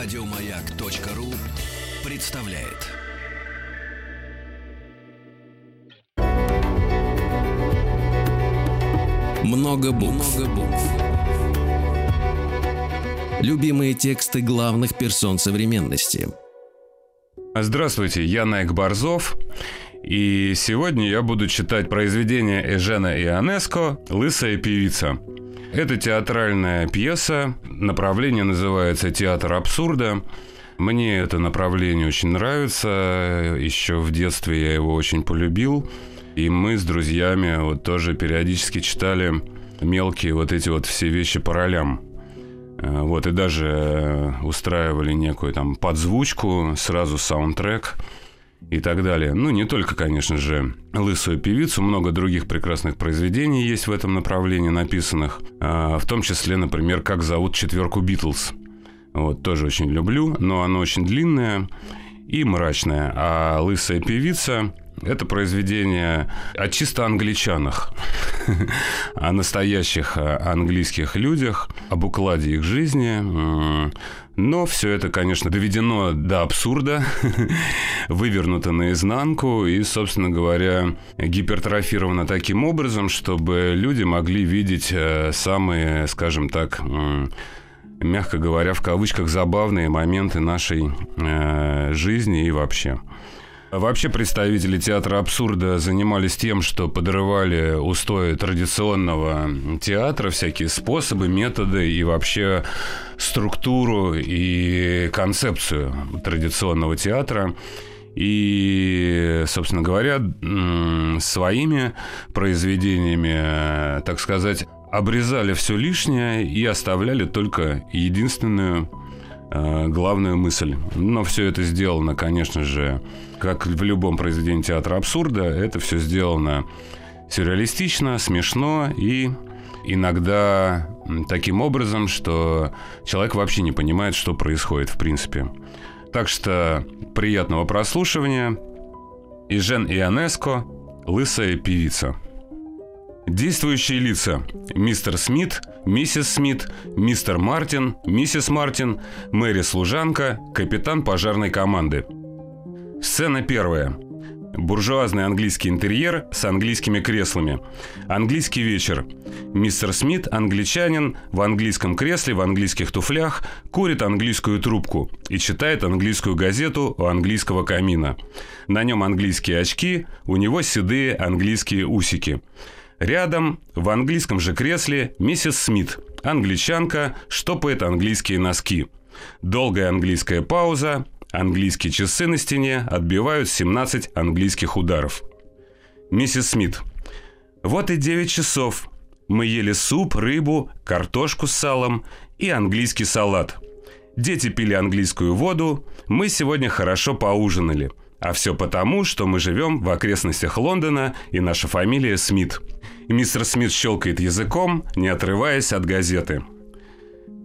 Радиомаяк.ру представляет. Много букв. Любимые тексты главных персон современности. Здравствуйте, я Найк Борзов. И сегодня я буду читать произведение Эжена Ионеско «Лысая певица». Это театральная пьеса, направление называется «Театр абсурда». Мне это направление очень нравится. Еще в детстве я его очень полюбил. И мы с друзьями вот тоже периодически читали мелкие вот эти вот все вещи по ролям. Э, вот, и даже устраивали некую там подзвучку, сразу саундтрек и так далее. Ну, не только, конечно же, «Лысую певицу», много других прекрасных произведений есть в этом направлении написанных, а, в том числе, например, «Как зовут четверку Битлз». Вот, тоже очень люблю, но оно очень длинное и мрачное. А «Лысая певица» Это произведение о чисто англичанах, о настоящих э, английских людях, об укладе их жизни. Но все это, конечно, доведено до абсурда, вывернуто наизнанку и, собственно говоря, гипертрофировано таким образом, чтобы люди могли видеть э, самые, скажем так, мягко говоря, в кавычках, забавные моменты нашей э, жизни и вообще. Вообще представители театра абсурда занимались тем, что подрывали устои традиционного театра, всякие способы, методы и вообще структуру и концепцию традиционного театра. И, собственно говоря, своими произведениями, так сказать, обрезали все лишнее и оставляли только единственную главную мысль. Но все это сделано, конечно же, как в любом произведении театра абсурда, это все сделано сюрреалистично, смешно и иногда таким образом, что человек вообще не понимает, что происходит в принципе. Так что приятного прослушивания. И Жен Ионеско «Лысая певица». Действующие лица. Мистер Смит, миссис Смит, мистер Мартин, миссис Мартин, Мэри-служанка, капитан пожарной команды. Сцена первая. Буржуазный английский интерьер с английскими креслами. Английский вечер. Мистер Смит, англичанин, в английском кресле, в английских туфлях, курит английскую трубку и читает английскую газету у английского камина. На нем английские очки, у него седые английские усики. Рядом, в английском же кресле, миссис Смит, англичанка, штопает английские носки. Долгая английская пауза, английские часы на стене отбивают 17 английских ударов. Миссис Смит. Вот и 9 часов. Мы ели суп, рыбу, картошку с салом и английский салат. Дети пили английскую воду, мы сегодня хорошо поужинали – а все потому, что мы живем в окрестностях Лондона, и наша фамилия Смит. И мистер Смит щелкает языком, не отрываясь от газеты.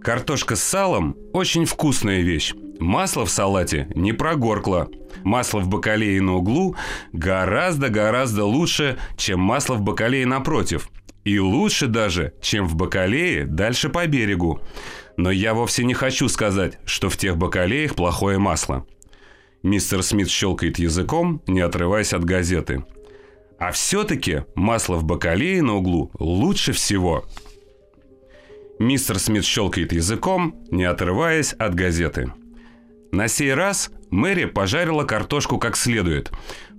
Картошка с салом – очень вкусная вещь. Масло в салате не прогоркло. Масло в бакалее на углу гораздо-гораздо лучше, чем масло в бакалее напротив. И лучше даже, чем в бакалее дальше по берегу. Но я вовсе не хочу сказать, что в тех бакалеях плохое масло. Мистер Смит щелкает языком, не отрываясь от газеты. А все-таки масло в бакалее на углу лучше всего. Мистер Смит щелкает языком, не отрываясь от газеты. На сей раз Мэри пожарила картошку как следует.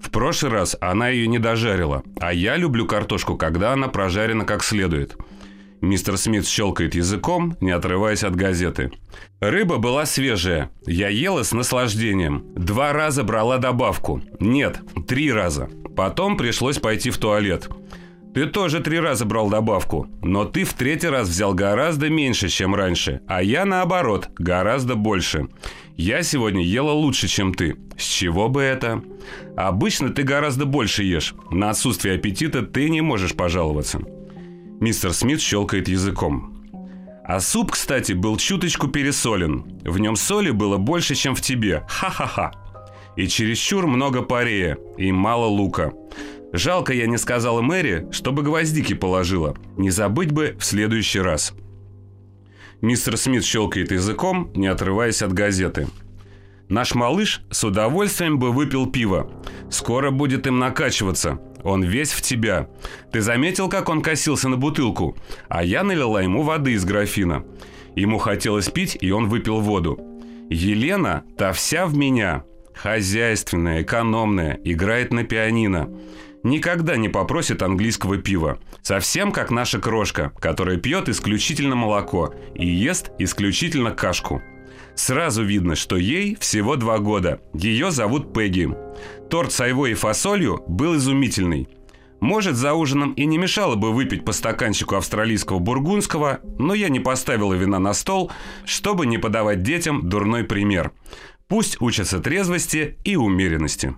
В прошлый раз она ее не дожарила, а я люблю картошку, когда она прожарена как следует – Мистер Смит щелкает языком, не отрываясь от газеты. Рыба была свежая. Я ела с наслаждением. Два раза брала добавку. Нет, три раза. Потом пришлось пойти в туалет. Ты тоже три раза брал добавку, но ты в третий раз взял гораздо меньше, чем раньше, а я наоборот, гораздо больше. Я сегодня ела лучше, чем ты. С чего бы это? Обычно ты гораздо больше ешь. На отсутствие аппетита ты не можешь пожаловаться. Мистер Смит щелкает языком. А суп, кстати, был чуточку пересолен. В нем соли было больше, чем в тебе. Ха-ха-ха. И чересчур много парея, и мало лука. Жалко, я не сказала Мэри, чтобы гвоздики положила. Не забыть бы в следующий раз. Мистер Смит щелкает языком, не отрываясь от газеты. Наш малыш с удовольствием бы выпил пиво. Скоро будет им накачиваться. Он весь в тебя. Ты заметил, как он косился на бутылку? А я налила ему воды из графина. Ему хотелось пить, и он выпил воду. Елена, та вся в меня. Хозяйственная, экономная, играет на пианино. Никогда не попросит английского пива. Совсем как наша крошка, которая пьет исключительно молоко и ест исключительно кашку. Сразу видно, что ей всего два года. Ее зовут Пегги. Торт с айвой и фасолью был изумительный. Может, за ужином и не мешало бы выпить по стаканчику австралийского бургундского, но я не поставила вина на стол, чтобы не подавать детям дурной пример. Пусть учатся трезвости и умеренности.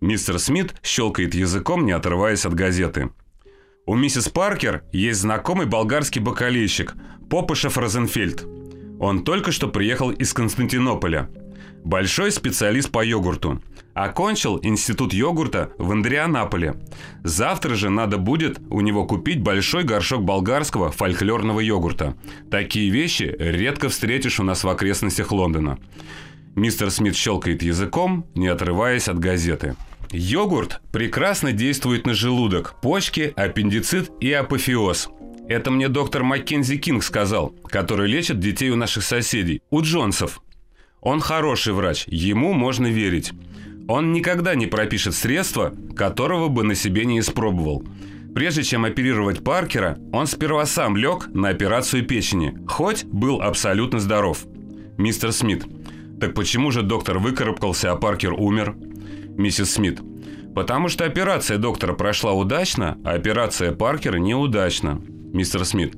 Мистер Смит щелкает языком, не отрываясь от газеты. У миссис Паркер есть знакомый болгарский бокалейщик Попышев Розенфельд. Он только что приехал из Константинополя. Большой специалист по йогурту. Окончил институт йогурта в Андрианаполе. Завтра же надо будет у него купить большой горшок болгарского фольклорного йогурта. Такие вещи редко встретишь у нас в окрестностях Лондона. Мистер Смит щелкает языком, не отрываясь от газеты. Йогурт прекрасно действует на желудок, почки, аппендицит и апофеоз – это мне доктор Маккензи Кинг сказал, который лечит детей у наших соседей, у Джонсов. Он хороший врач, ему можно верить. Он никогда не пропишет средства, которого бы на себе не испробовал. Прежде чем оперировать Паркера, он сперва сам лег на операцию печени, хоть был абсолютно здоров. Мистер Смит. Так почему же доктор выкарабкался, а Паркер умер? Миссис Смит. Потому что операция доктора прошла удачно, а операция Паркера неудачно мистер Смит.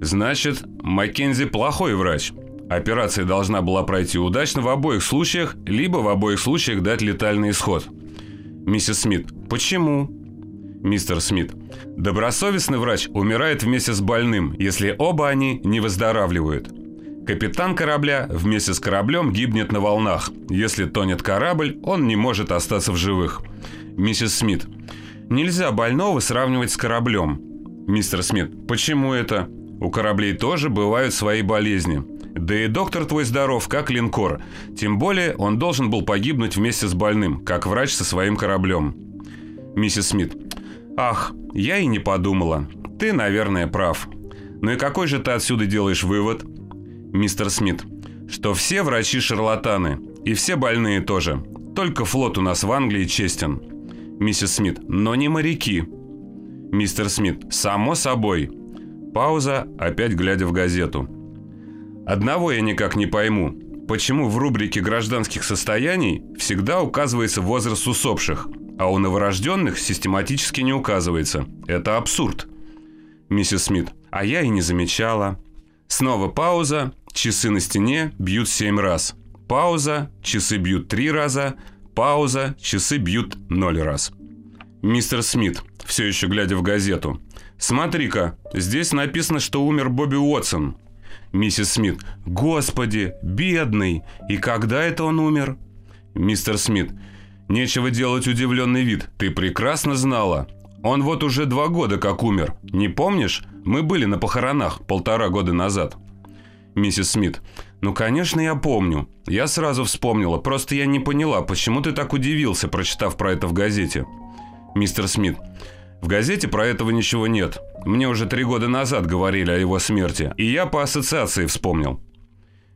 Значит, Маккензи плохой врач. Операция должна была пройти удачно в обоих случаях, либо в обоих случаях дать летальный исход. Миссис Смит. Почему? Мистер Смит. Добросовестный врач умирает вместе с больным, если оба они не выздоравливают. Капитан корабля вместе с кораблем гибнет на волнах. Если тонет корабль, он не может остаться в живых. Миссис Смит. Нельзя больного сравнивать с кораблем. Мистер Смит, почему это? У кораблей тоже бывают свои болезни. Да и доктор твой здоров, как линкор. Тем более он должен был погибнуть вместе с больным, как врач со своим кораблем. Миссис Смит. Ах, я и не подумала. Ты, наверное, прав. Ну и какой же ты отсюда делаешь вывод? Мистер Смит. Что все врачи шарлатаны. И все больные тоже. Только флот у нас в Англии честен. Миссис Смит. Но не моряки. Мистер Смит. Само собой. Пауза, опять глядя в газету. Одного я никак не пойму. Почему в рубрике гражданских состояний всегда указывается возраст усопших, а у новорожденных систематически не указывается? Это абсурд. Миссис Смит. А я и не замечала. Снова пауза. Часы на стене бьют семь раз. Пауза. Часы бьют три раза. Пауза. Часы бьют ноль раз. Мистер Смит все еще глядя в газету. «Смотри-ка, здесь написано, что умер Бобби Уотсон». Миссис Смит. «Господи, бедный! И когда это он умер?» Мистер Смит. «Нечего делать удивленный вид. Ты прекрасно знала. Он вот уже два года как умер. Не помнишь? Мы были на похоронах полтора года назад». Миссис Смит. «Ну, конечно, я помню. Я сразу вспомнила. Просто я не поняла, почему ты так удивился, прочитав про это в газете». Мистер Смит. В газете про этого ничего нет. Мне уже три года назад говорили о его смерти, и я по ассоциации вспомнил.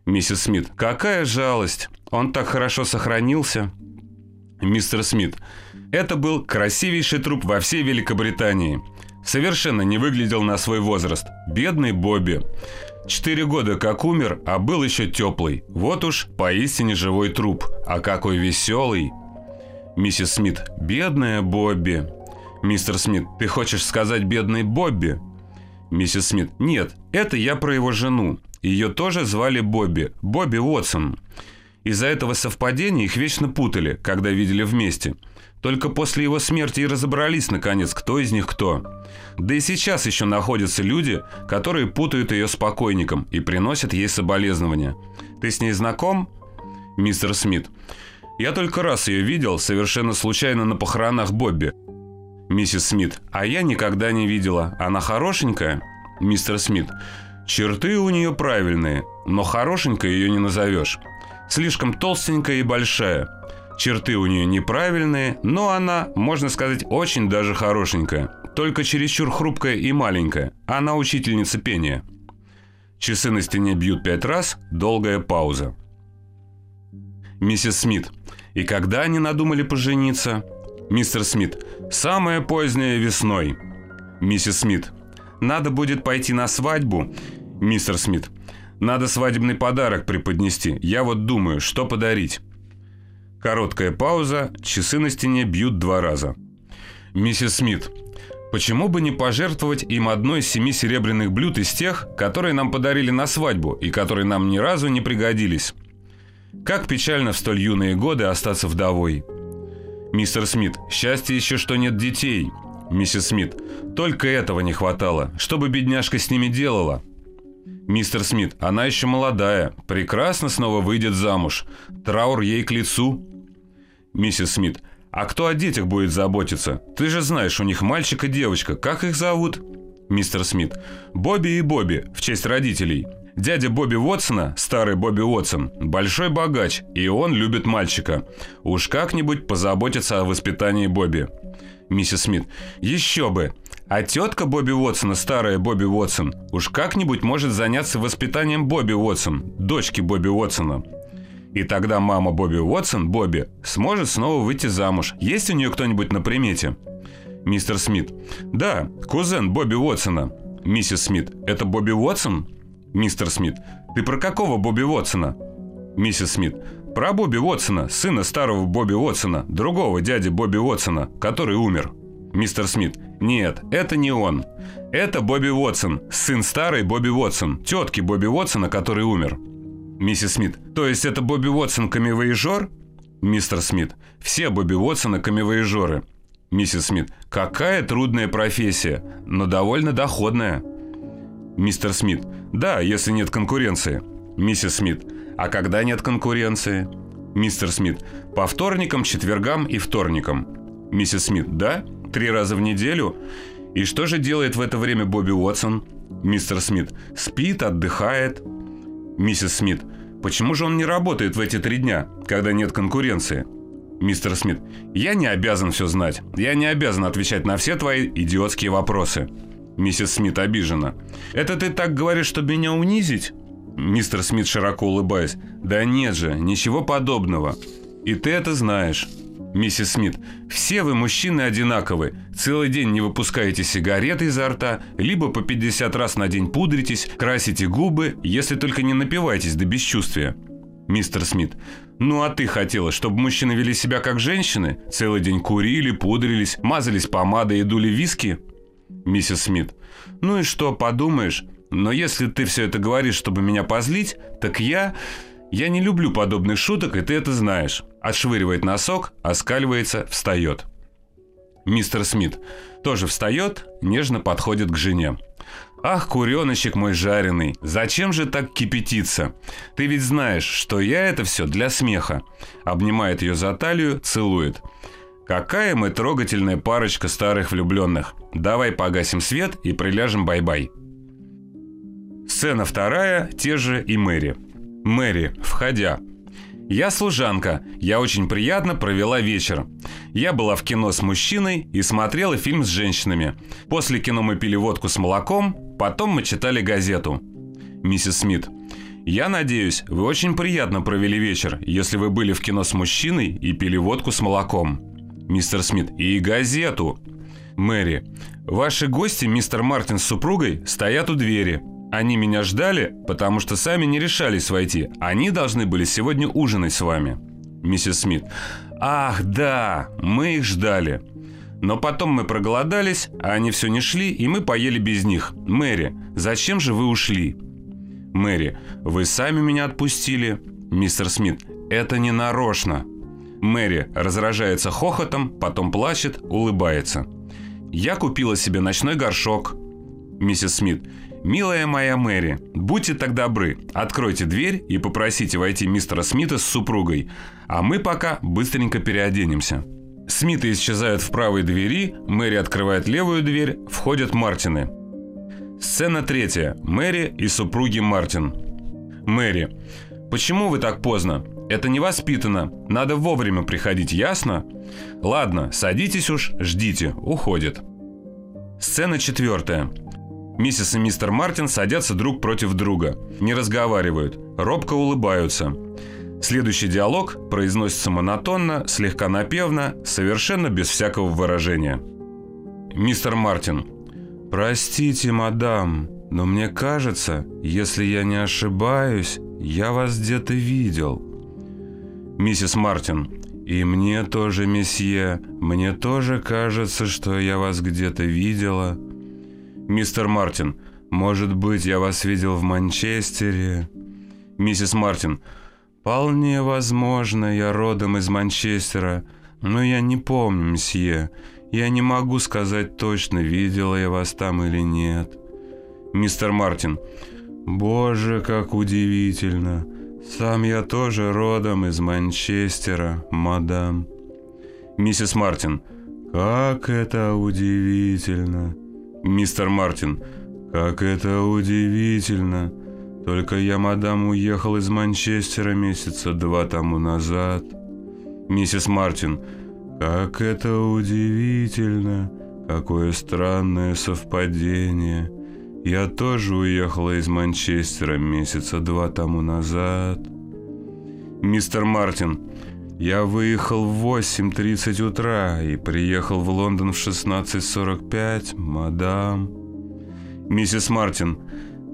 Миссис Смит. Какая жалость. Он так хорошо сохранился. Мистер Смит. Это был красивейший труп во всей Великобритании. Совершенно не выглядел на свой возраст. Бедный Бобби. Четыре года как умер, а был еще теплый. Вот уж поистине живой труп. А какой веселый. Миссис Смит. Бедная Бобби. «Мистер Смит, ты хочешь сказать бедный Бобби?» Миссис Смит. «Нет, это я про его жену. Ее тоже звали Бобби. Бобби Уотсон. Из-за этого совпадения их вечно путали, когда видели вместе. Только после его смерти и разобрались, наконец, кто из них кто. Да и сейчас еще находятся люди, которые путают ее с покойником и приносят ей соболезнования. Ты с ней знаком?» Мистер Смит. «Я только раз ее видел, совершенно случайно на похоронах Бобби. Миссис Смит. А я никогда не видела. Она хорошенькая? Мистер Смит. Черты у нее правильные, но хорошенькой ее не назовешь. Слишком толстенькая и большая. Черты у нее неправильные, но она, можно сказать, очень даже хорошенькая. Только чересчур хрупкая и маленькая. Она учительница пения. Часы на стене бьют пять раз, долгая пауза. Миссис Смит. И когда они надумали пожениться? Мистер Смит. Самое позднее весной. Миссис Смит. Надо будет пойти на свадьбу. Мистер Смит. Надо свадебный подарок преподнести. Я вот думаю, что подарить. Короткая пауза, часы на стене бьют два раза. Миссис Смит. Почему бы не пожертвовать им одной из семи серебряных блюд из тех, которые нам подарили на свадьбу и которые нам ни разу не пригодились? Как печально в столь юные годы остаться вдовой. Мистер Смит, счастье еще, что нет детей. Миссис Смит, только этого не хватало. Что бы бедняжка с ними делала? Мистер Смит, она еще молодая, прекрасно снова выйдет замуж. Траур ей к лицу. Миссис Смит, а кто о детях будет заботиться? Ты же знаешь, у них мальчик и девочка. Как их зовут? Мистер Смит, Бобби и Бобби, в честь родителей. Дядя Бобби Уотсона, старый Бобби Уотсон, большой богач, и он любит мальчика. Уж как-нибудь позаботиться о воспитании Бобби. Миссис Смит. Еще бы. А тетка Бобби Уотсона, старая Бобби Уотсон, уж как-нибудь может заняться воспитанием Бобби Уотсон, дочки Бобби Уотсона. И тогда мама Бобби Уотсон, Бобби, сможет снова выйти замуж. Есть у нее кто-нибудь на примете? Мистер Смит. Да, кузен Бобби Уотсона. Миссис Смит. Это Бобби Уотсон? Мистер Смит. Ты про какого Бобби Уотсона? Миссис Смит. Про Бобби Уотсона, сына старого Бобби Уотсона, другого дяди Бобби Уотсона, который умер. Мистер Смит. Нет, это не он. Это Бобби Уотсон, сын старой Бобби Уотсон, тетки Бобби Уотсона, который умер. Миссис Смит. То есть это Бобби Уотсон камевоежор? Мистер Смит. Все Бобби Уотсона камевоежоры. Миссис Смит. Какая трудная профессия, но довольно доходная. Мистер Смит. Да, если нет конкуренции. Миссис Смит. А когда нет конкуренции? Мистер Смит. По вторникам, четвергам и вторникам. Миссис Смит. Да? Три раза в неделю? И что же делает в это время Бобби Уотсон? Мистер Смит. Спит, отдыхает. Миссис Смит. Почему же он не работает в эти три дня, когда нет конкуренции? Мистер Смит. Я не обязан все знать. Я не обязан отвечать на все твои идиотские вопросы. Миссис Смит обижена. «Это ты так говоришь, чтобы меня унизить?» Мистер Смит широко улыбаясь. «Да нет же, ничего подобного. И ты это знаешь». Миссис Смит, все вы мужчины одинаковы. Целый день не выпускаете сигареты изо рта, либо по 50 раз на день пудритесь, красите губы, если только не напиваетесь до бесчувствия. Мистер Смит, ну а ты хотела, чтобы мужчины вели себя как женщины? Целый день курили, пудрились, мазались помадой и дули виски? Миссис Смит, ну и что, подумаешь? Но если ты все это говоришь, чтобы меня позлить, так я... Я не люблю подобных шуток, и ты это знаешь. Отшвыривает носок, оскаливается, встает. Мистер Смит тоже встает, нежно подходит к жене. «Ах, куреночек мой жареный, зачем же так кипятиться? Ты ведь знаешь, что я это все для смеха». Обнимает ее за талию, целует. «Какая мы трогательная парочка старых влюбленных. Давай погасим свет и приляжем бай-бай». Сцена вторая, те же и Мэри. Мэри, входя. Я служанка. Я очень приятно провела вечер. Я была в кино с мужчиной и смотрела фильм с женщинами. После кино мы пили водку с молоком, потом мы читали газету. Миссис Смит. Я надеюсь, вы очень приятно провели вечер, если вы были в кино с мужчиной и пили водку с молоком. Мистер Смит. И газету. Мэри. Ваши гости, мистер Мартин с супругой, стоят у двери. Они меня ждали, потому что сами не решались войти. Они должны были сегодня ужинать с вами. Миссис Смит. Ах, да, мы их ждали. Но потом мы проголодались, а они все не шли, и мы поели без них. Мэри, зачем же вы ушли? Мэри, вы сами меня отпустили. Мистер Смит, это не нарочно. Мэри разражается хохотом, потом плачет, улыбается. Я купила себе ночной горшок. Миссис Смит, «Милая моя Мэри, будьте так добры, откройте дверь и попросите войти мистера Смита с супругой, а мы пока быстренько переоденемся». Смиты исчезают в правой двери, Мэри открывает левую дверь, входят Мартины. Сцена третья. Мэри и супруги Мартин. Мэри. Почему вы так поздно? Это невоспитанно. Надо вовремя приходить, ясно? Ладно, садитесь уж, ждите. Уходит. Сцена четвертая. Миссис и мистер Мартин садятся друг против друга. Не разговаривают. Робко улыбаются. Следующий диалог произносится монотонно, слегка напевно, совершенно без всякого выражения. Мистер Мартин. «Простите, мадам, но мне кажется, если я не ошибаюсь, я вас где-то видел». Миссис Мартин. «И мне тоже, месье, мне тоже кажется, что я вас где-то видела». Мистер Мартин. «Может быть, я вас видел в Манчестере?» Миссис Мартин. «Вполне возможно, я родом из Манчестера, но я не помню, месье. Я не могу сказать точно, видела я вас там или нет». Мистер Мартин. «Боже, как удивительно! Сам я тоже родом из Манчестера, мадам». Миссис Мартин. «Как это удивительно!» Мистер Мартин. «Как это удивительно! Только я, мадам, уехал из Манчестера месяца два тому назад». Миссис Мартин. «Как это удивительно! Какое странное совпадение! Я тоже уехала из Манчестера месяца два тому назад». Мистер Мартин. Я выехал в 8.30 утра и приехал в Лондон в 16.45, мадам. Миссис Мартин.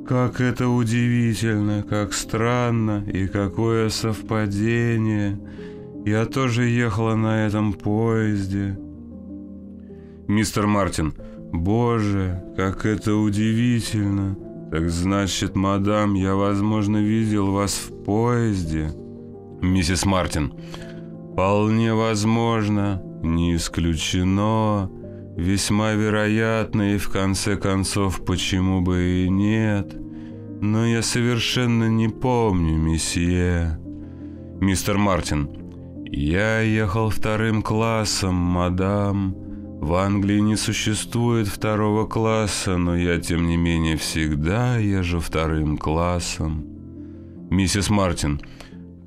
Как это удивительно, как странно и какое совпадение. Я тоже ехала на этом поезде. Мистер Мартин. Боже, как это удивительно. Так значит, мадам, я, возможно, видел вас в поезде. Миссис Мартин. Вполне возможно, не исключено, весьма вероятно и в конце концов почему бы и нет. Но я совершенно не помню, месье. Мистер Мартин. Я ехал вторым классом, мадам. В Англии не существует второго класса, но я, тем не менее, всегда езжу вторым классом. Миссис Мартин.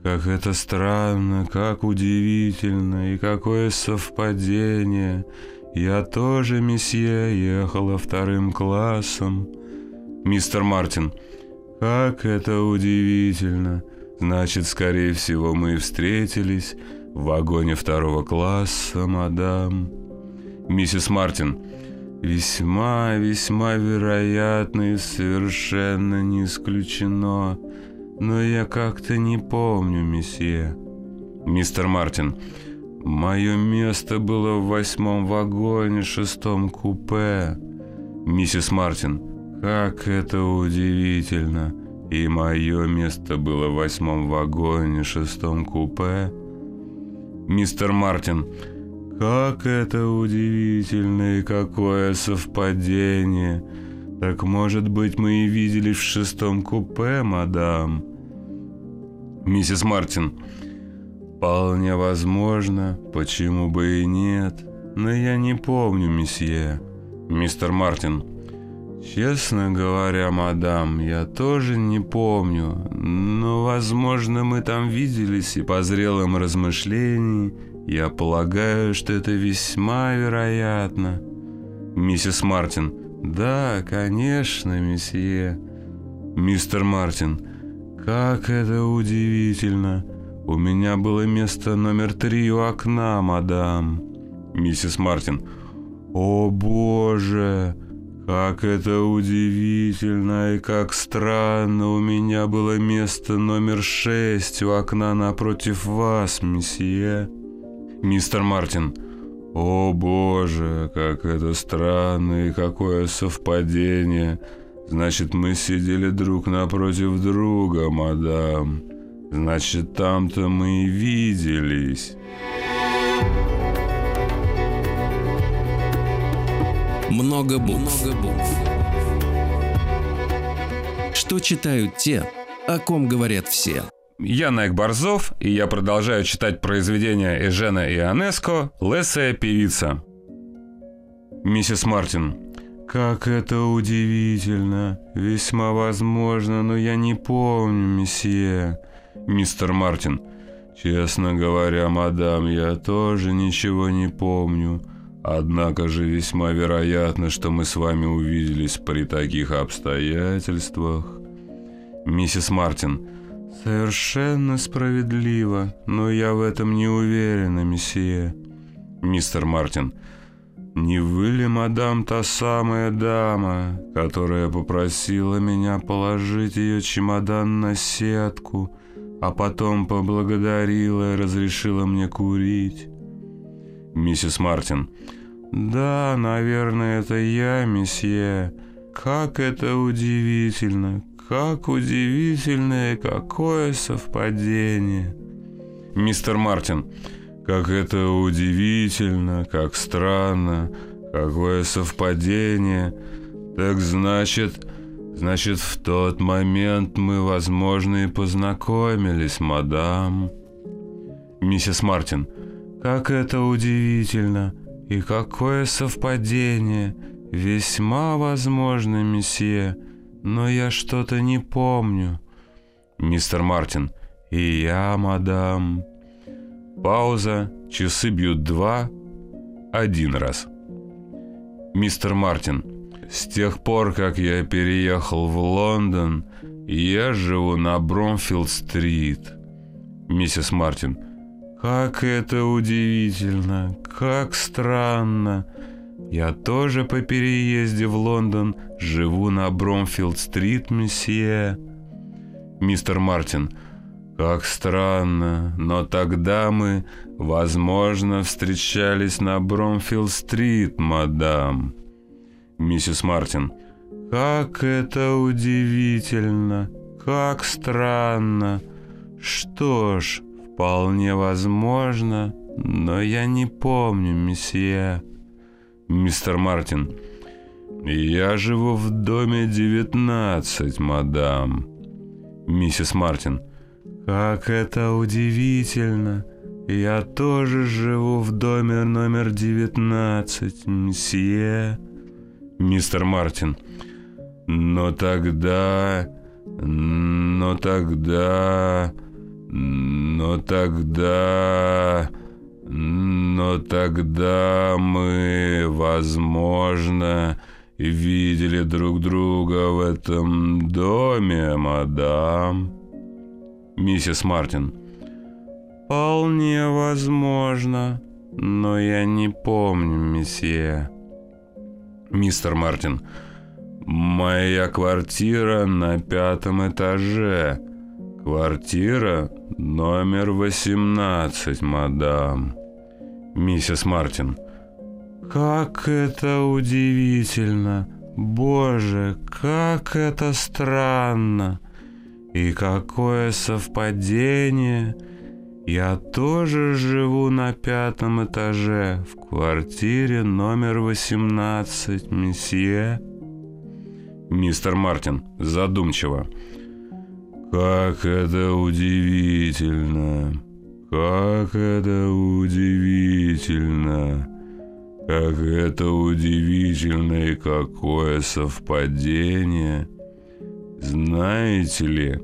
Как это странно, как удивительно и какое совпадение. Я тоже, месье, ехала вторым классом. Мистер Мартин. Как это удивительно. Значит, скорее всего, мы встретились в вагоне второго класса, мадам. Миссис Мартин. Весьма, весьма вероятно и совершенно не исключено но я как-то не помню, месье. Мистер Мартин, мое место было в восьмом вагоне, шестом купе. Миссис Мартин, как это удивительно. И мое место было в восьмом вагоне, шестом купе. Мистер Мартин, как это удивительно и какое совпадение. Так может быть мы и виделись в шестом купе, мадам? Миссис Мартин. Вполне возможно, почему бы и нет. Но я не помню, месье. Мистер Мартин. Честно говоря, мадам, я тоже не помню. Но, возможно, мы там виделись, и по зрелым размышлениям я полагаю, что это весьма вероятно. Миссис Мартин. Да, конечно, месье. Мистер Мартин. Как это удивительно. У меня было место номер три у окна, мадам. Миссис Мартин. О боже, как это удивительно и как странно. У меня было место номер шесть у окна напротив вас, месье. Мистер Мартин. О боже, как это странно и какое совпадение. Значит, мы сидели друг напротив друга, мадам. Значит, там-то мы и виделись. Много букв. Много букв. Что читают те, о ком говорят все. Я Найк Борзов, и я продолжаю читать произведения Эжена Ионеско «Лесая певица». Миссис Мартин. Как это удивительно. Весьма возможно, но я не помню, месье. Мистер Мартин. Честно говоря, мадам, я тоже ничего не помню. Однако же весьма вероятно, что мы с вами увиделись при таких обстоятельствах. Миссис Мартин. Совершенно справедливо, но я в этом не уверена, месье. Мистер Мартин. Не вы ли, мадам, та самая дама, которая попросила меня положить ее чемодан на сетку, а потом поблагодарила и разрешила мне курить? Миссис Мартин. Да, наверное, это я, месье. Как это удивительно, как удивительное, какое совпадение. Мистер Мартин. Как это удивительно, как странно, какое совпадение. Так значит, значит, в тот момент мы, возможно, и познакомились, мадам. Миссис Мартин. Как это удивительно и какое совпадение. Весьма возможно, месье, но я что-то не помню. Мистер Мартин. И я, мадам. Пауза. Часы бьют два. Один раз. Мистер Мартин. С тех пор, как я переехал в Лондон, я живу на Бромфилд-стрит. Миссис Мартин. Как это удивительно, как странно. Я тоже по переезде в Лондон живу на Бромфилд-стрит, месье. Мистер Мартин. Как странно, но тогда мы, возможно, встречались на Бромфилд-стрит, мадам. Миссис Мартин. Как это удивительно, как странно. Что ж, «Вполне возможно, но я не помню, месье». «Мистер Мартин». «Я живу в доме 19, мадам». «Миссис Мартин». «Как это удивительно! Я тоже живу в доме номер 19, месье». «Мистер Мартин». «Но тогда... но тогда...» Но тогда... Но тогда мы, возможно, видели друг друга в этом доме, мадам. Миссис Мартин. Вполне возможно, но я не помню, месье. Мистер Мартин. Моя квартира на пятом этаже. Квартира номер 18, мадам. Миссис Мартин. Как это удивительно. Боже, как это странно. И какое совпадение. Я тоже живу на пятом этаже, в квартире номер 18, месье. Мистер Мартин, задумчиво. Как это удивительно! Как это удивительно! Как это удивительно и какое совпадение! Знаете ли,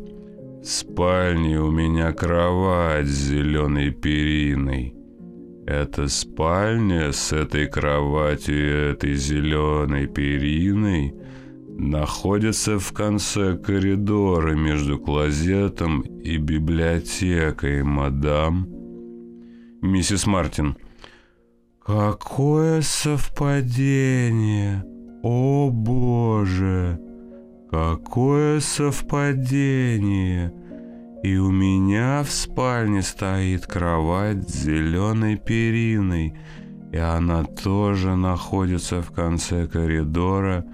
в спальне у меня кровать с зеленой периной. Эта спальня с этой кроватью и этой зеленой периной – находится в конце коридора между клозетом и библиотекой, мадам. Миссис Мартин. Какое совпадение! О боже! Какое совпадение! И у меня в спальне стоит кровать с зеленой периной, и она тоже находится в конце коридора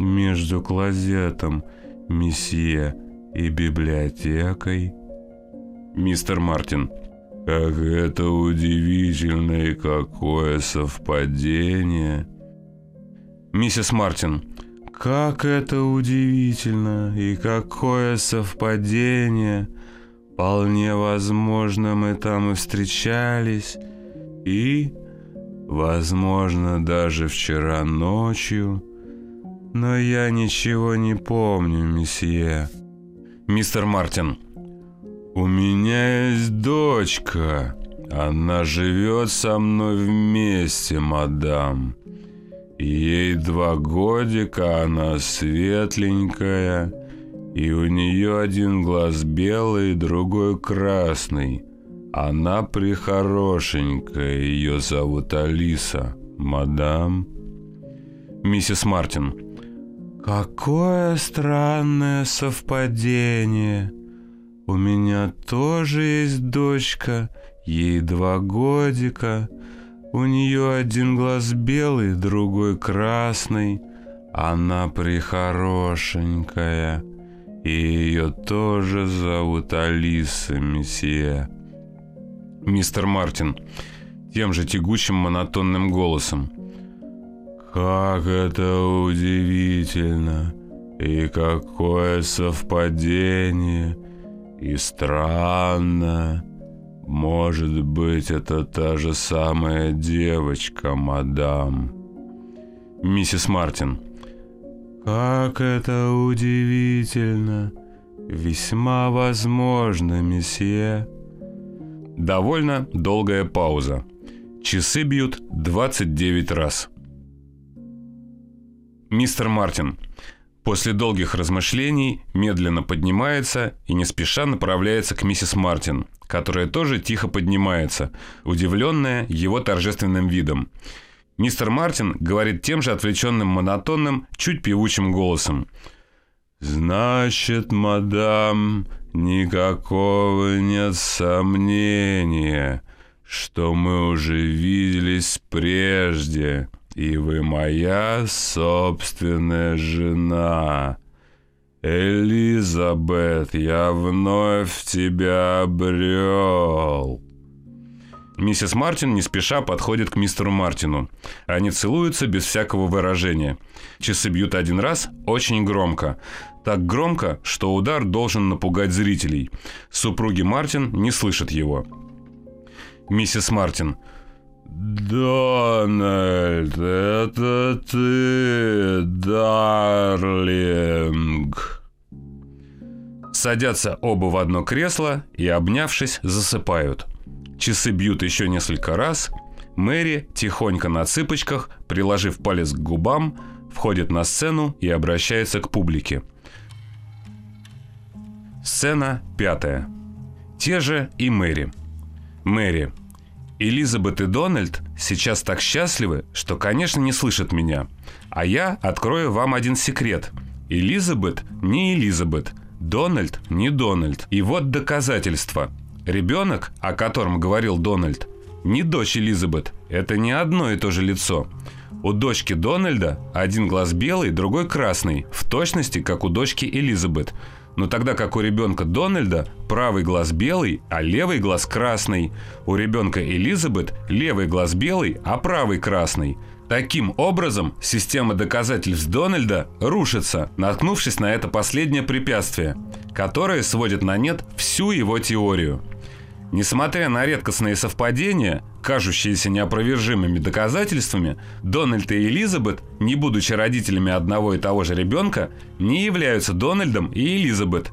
между клозетом месье и библиотекой. Мистер Мартин. Как это удивительно и какое совпадение. Миссис Мартин. Как это удивительно и какое совпадение. Вполне возможно, мы там и встречались. И, возможно, даже вчера ночью но я ничего не помню, месье. Мистер Мартин. У меня есть дочка. Она живет со мной вместе, мадам. Ей два годика, она светленькая, и у нее один глаз белый, другой красный. Она прихорошенькая, ее зовут Алиса, мадам. Миссис Мартин. Какое странное совпадение. У меня тоже есть дочка, ей два годика. У нее один глаз белый, другой красный. Она прихорошенькая. И ее тоже зовут Алиса, месье. Мистер Мартин. Тем же тягучим монотонным голосом. Как это удивительно. И какое совпадение. И странно. Может быть, это та же самая девочка, мадам. Миссис Мартин. Как это удивительно. Весьма возможно, месье. Довольно долгая пауза. Часы бьют 29 раз. Мистер Мартин после долгих размышлений медленно поднимается и не спеша направляется к миссис Мартин, которая тоже тихо поднимается, удивленная его торжественным видом. Мистер Мартин говорит тем же отвлеченным монотонным, чуть певучим голосом. «Значит, мадам, никакого нет сомнения, что мы уже виделись прежде, и вы моя собственная жена». «Элизабет, я вновь тебя обрел!» Миссис Мартин не спеша подходит к мистеру Мартину. Они целуются без всякого выражения. Часы бьют один раз очень громко. Так громко, что удар должен напугать зрителей. Супруги Мартин не слышат его. Миссис Мартин. «Дональд, это ты, дарлинг!» Садятся оба в одно кресло и, обнявшись, засыпают. Часы бьют еще несколько раз. Мэри, тихонько на цыпочках, приложив палец к губам, входит на сцену и обращается к публике. Сцена пятая. Те же и Мэри. Мэри. Элизабет и Дональд сейчас так счастливы, что, конечно, не слышат меня. А я открою вам один секрет. Элизабет не Элизабет, Дональд не Дональд. И вот доказательство. Ребенок, о котором говорил Дональд, не дочь Элизабет. Это не одно и то же лицо. У дочки Дональда один глаз белый, другой красный, в точности, как у дочки Элизабет – но тогда как у ребенка Дональда правый глаз белый, а левый глаз красный. У ребенка Элизабет левый глаз белый, а правый красный. Таким образом, система доказательств Дональда рушится, наткнувшись на это последнее препятствие, которое сводит на нет всю его теорию. Несмотря на редкостные совпадения, кажущиеся неопровержимыми доказательствами, Дональд и Элизабет, не будучи родителями одного и того же ребенка, не являются Дональдом и Элизабет.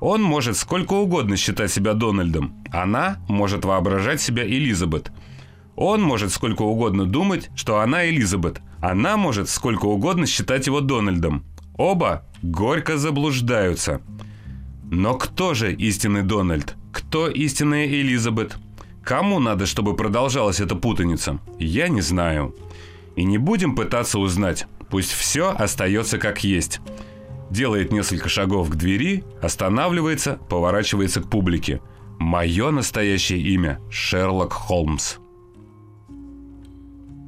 Он может сколько угодно считать себя Дональдом, она может воображать себя Элизабет. Он может сколько угодно думать, что она Элизабет, она может сколько угодно считать его Дональдом. Оба горько заблуждаются. Но кто же истинный Дональд? Кто истинная Элизабет? Кому надо, чтобы продолжалась эта путаница? Я не знаю. И не будем пытаться узнать. Пусть все остается как есть. Делает несколько шагов к двери, останавливается, поворачивается к публике. Мое настоящее имя – Шерлок Холмс.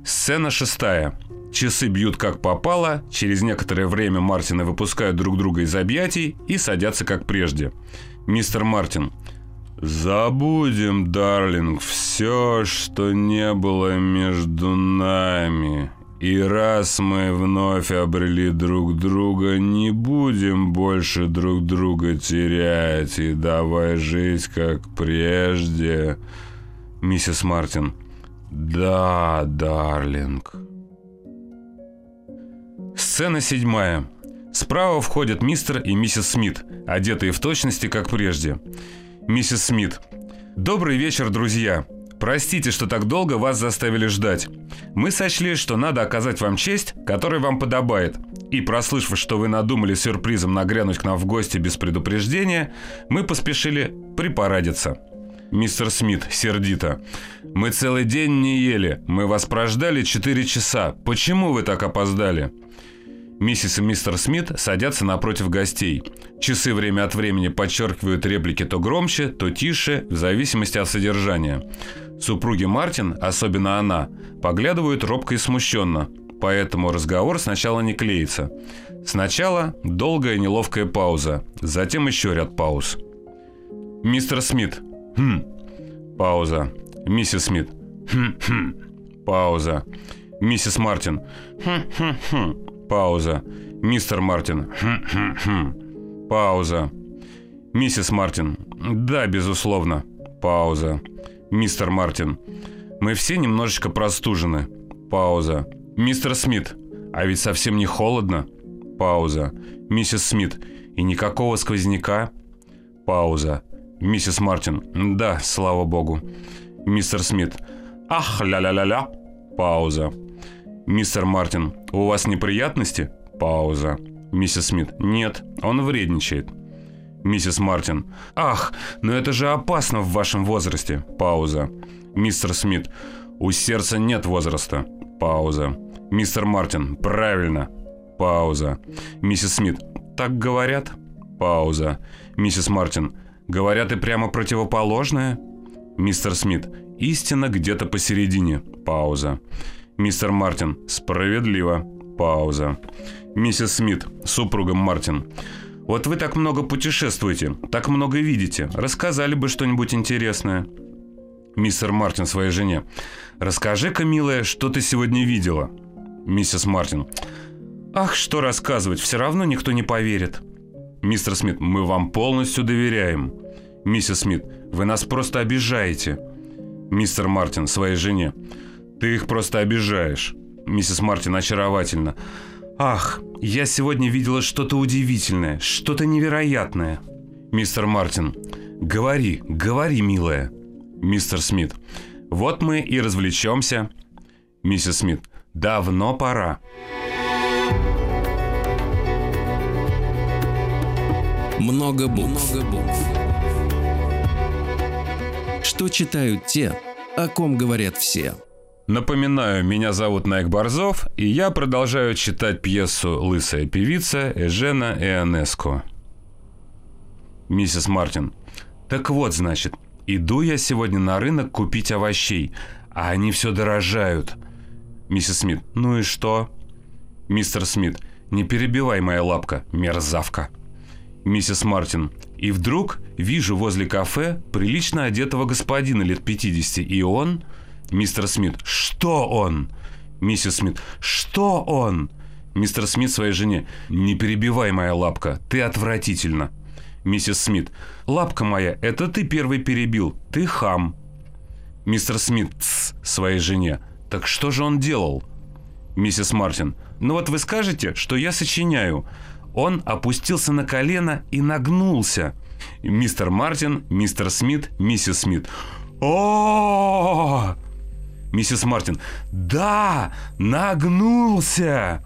Сцена шестая. Часы бьют как попало, через некоторое время Мартины выпускают друг друга из объятий и садятся как прежде. Мистер Мартин. «Забудем, Дарлинг, все, что не было между нами. И раз мы вновь обрели друг друга, не будем больше друг друга терять и давай жить как прежде». Миссис Мартин. «Да, Дарлинг». Сцена седьмая. Справа входят мистер и миссис Смит, одетые в точности, как прежде. Миссис Смит. «Добрый вечер, друзья. Простите, что так долго вас заставили ждать. Мы сочли, что надо оказать вам честь, которая вам подобает. И прослышав, что вы надумали сюрпризом нагрянуть к нам в гости без предупреждения, мы поспешили припарадиться». Мистер Смит сердито. «Мы целый день не ели. Мы вас прождали 4 часа. Почему вы так опоздали?» Миссис и мистер Смит садятся напротив гостей. Часы время от времени подчеркивают реплики то громче, то тише, в зависимости от содержания. Супруги Мартин, особенно она, поглядывают робко и смущенно, поэтому разговор сначала не клеится. Сначала долгая неловкая пауза, затем еще ряд пауз. Мистер Смит. Хм. Пауза. Миссис Смит. Хм-хм. Пауза. Миссис Мартин. Хм-хм-хм. Пауза. Мистер Мартин. Хм-хм-хм. Пауза. Миссис Мартин. Да, безусловно. Пауза. Мистер Мартин. Мы все немножечко простужены. Пауза. Мистер Смит. А ведь совсем не холодно. Пауза. Миссис Смит. И никакого сквозняка. Пауза. Миссис Мартин. Да, слава богу. Мистер Смит. Ах, ля-ля-ля-ля. Пауза. «Мистер Мартин, у вас неприятности?» Пауза. Миссис Смит. «Нет, он вредничает». Миссис Мартин. «Ах, но это же опасно в вашем возрасте». Пауза. Мистер Смит. «У сердца нет возраста». Пауза. Мистер Мартин. «Правильно». Пауза. Миссис Смит. «Так говорят?» Пауза. Миссис Мартин. «Говорят и прямо противоположное?» Мистер Смит. «Истина где-то посередине». Пауза. Мистер Мартин. Справедливо. Пауза. Миссис Смит. Супругом Мартин. Вот вы так много путешествуете, так много видите. Рассказали бы что-нибудь интересное. Мистер Мартин своей жене. Расскажи-ка, милая, что ты сегодня видела. Миссис Мартин. Ах, что рассказывать, все равно никто не поверит. Мистер Смит, мы вам полностью доверяем. Миссис Смит, вы нас просто обижаете. Мистер Мартин своей жене. Ты их просто обижаешь. Миссис Мартин очаровательно. Ах, я сегодня видела что-то удивительное, что-то невероятное. Мистер Мартин. Говори, говори, милая. Мистер Смит. Вот мы и развлечемся. Миссис Смит. Давно пора. Много букв. Много букв. Что читают те, о ком говорят все. Напоминаю, меня зовут Найк Борзов, и я продолжаю читать пьесу «Лысая певица» Эжена Ионеско. Миссис Мартин. Так вот, значит, иду я сегодня на рынок купить овощей, а они все дорожают. Миссис Смит. Ну и что? Мистер Смит. Не перебивай, моя лапка, мерзавка. Миссис Мартин. И вдруг вижу возле кафе прилично одетого господина лет 50, и он Мистер Смит. Что он? Миссис Смит. Что он? Мистер Смит своей жене. Не перебивай, моя лапка. Ты отвратительно. Миссис Смит. Лапка моя, это ты первый перебил. Ты хам. Мистер Смит. Тс, своей жене. Так что же он делал? Миссис Мартин. Ну вот вы скажете, что я сочиняю. Он опустился на колено и нагнулся. Мистер Мартин, мистер Смит, миссис Смит. О! Миссис Мартин. «Да! Нагнулся!»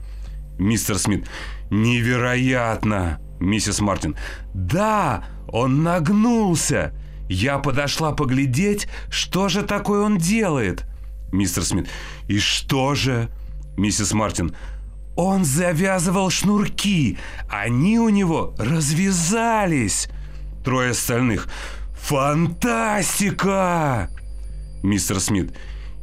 Мистер Смит. «Невероятно!» Миссис Мартин. «Да! Он нагнулся! Я подошла поглядеть, что же такое он делает!» Мистер Смит. «И что же?» Миссис Мартин. «Он завязывал шнурки! Они у него развязались!» Трое остальных. «Фантастика!» Мистер Смит.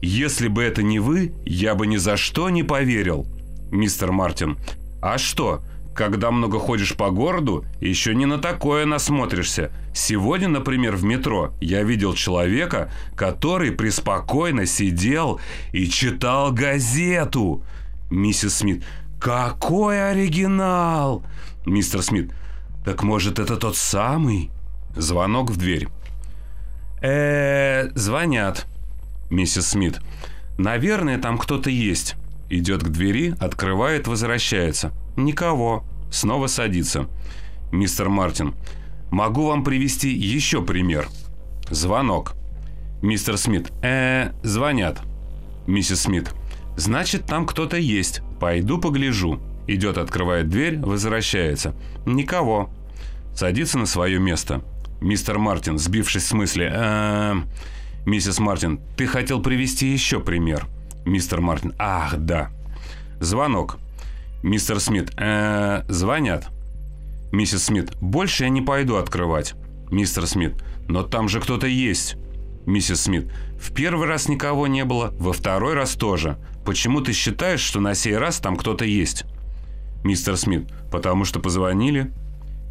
Если бы это не вы, я бы ни за что не поверил. Мистер Мартин. А что? Когда много ходишь по городу, еще не на такое насмотришься. Сегодня, например, в метро я видел человека, который преспокойно сидел и читал газету. Миссис Смит. Какой оригинал! Мистер Смит. Так может это тот самый? Звонок в дверь. Э, звонят миссис Смит. «Наверное, там кто-то есть». Идет к двери, открывает, возвращается. Никого. Снова садится. Мистер Мартин. Могу вам привести еще пример. Звонок. Мистер Смит. Э, звонят. Миссис Смит. Значит, там кто-то есть. Пойду погляжу. Идет, открывает дверь, возвращается. Никого. Садится на свое место. Мистер Мартин, сбившись с мысли. Э, миссис Мартин, ты хотел привести еще пример. Мистер Мартин. Ах, да. Звонок. Мистер Смит. Э, звонят. Миссис Смит. Больше я не пойду открывать. Мистер Смит. Но там же кто-то есть. Миссис Смит. В первый раз никого не было, во второй раз тоже. Почему ты считаешь, что на сей раз там кто-то есть? Мистер Смит. Потому что позвонили.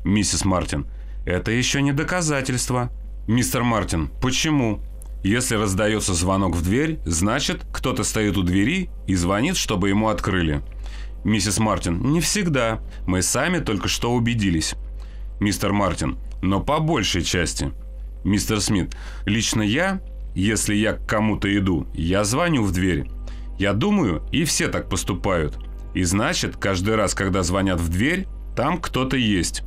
Миссис Мартин. Это еще не доказательство. Мистер Мартин. Почему? Если раздается звонок в дверь, значит, кто-то стоит у двери и звонит, чтобы ему открыли. Миссис Мартин. Не всегда. Мы сами только что убедились. Мистер Мартин. Но по большей части. Мистер Смит. Лично я, если я к кому-то иду, я звоню в дверь. Я думаю, и все так поступают. И значит, каждый раз, когда звонят в дверь, там кто-то есть.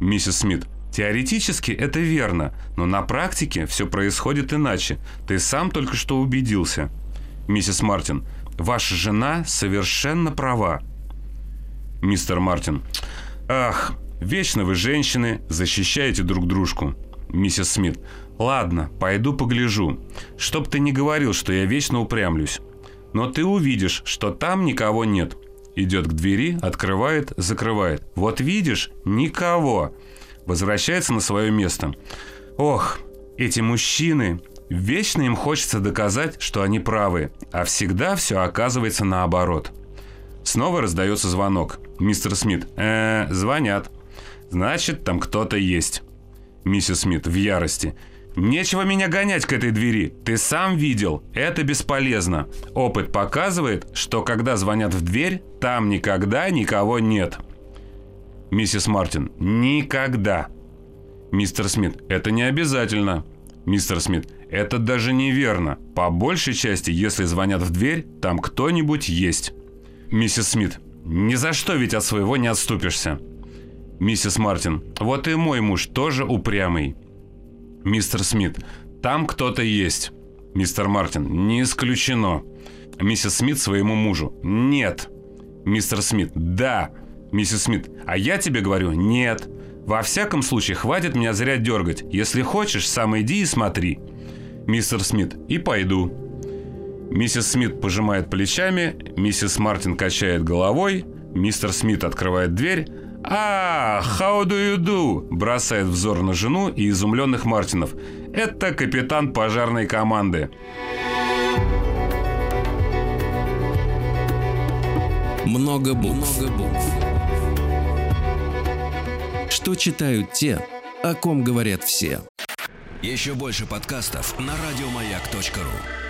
Миссис Смит. Теоретически это верно, но на практике все происходит иначе. Ты сам только что убедился. Миссис Мартин. Ваша жена совершенно права. Мистер Мартин. Ах, вечно вы, женщины, защищаете друг дружку. Миссис Смит. Ладно, пойду погляжу. Чтоб ты не говорил, что я вечно упрямлюсь. Но ты увидишь, что там никого нет. Идет к двери, открывает, закрывает. Вот видишь, никого. Возвращается на свое место. Ох, эти мужчины, Вечно им хочется доказать, что они правы, а всегда все оказывается наоборот. Снова раздается звонок. Мистер Смит. Э, звонят. Значит, там кто-то есть. Миссис Смит в ярости. Нечего меня гонять к этой двери. Ты сам видел. Это бесполезно. Опыт показывает, что когда звонят в дверь, там никогда никого нет. Миссис Мартин. Никогда. Мистер Смит. Это не обязательно. Мистер Смит. Это даже неверно. По большей части, если звонят в дверь, там кто-нибудь есть. Миссис Смит. Ни за что ведь от своего не отступишься. Миссис Мартин. Вот и мой муж тоже упрямый. Мистер Смит. Там кто-то есть. Мистер Мартин. Не исключено. Миссис Смит своему мужу. Нет. Мистер Смит. Да. Миссис Смит. А я тебе говорю, нет. Во всяком случае, хватит меня зря дергать. Если хочешь, сам иди и смотри мистер Смит, и пойду». Миссис Смит пожимает плечами, миссис Мартин качает головой, мистер Смит открывает дверь. «А, how do you do?» – бросает взор на жену и изумленных Мартинов. «Это капитан пожарной команды». Много букв. Много букв. Что читают те, о ком говорят все. Еще больше подкастов на радиомаяк.ру.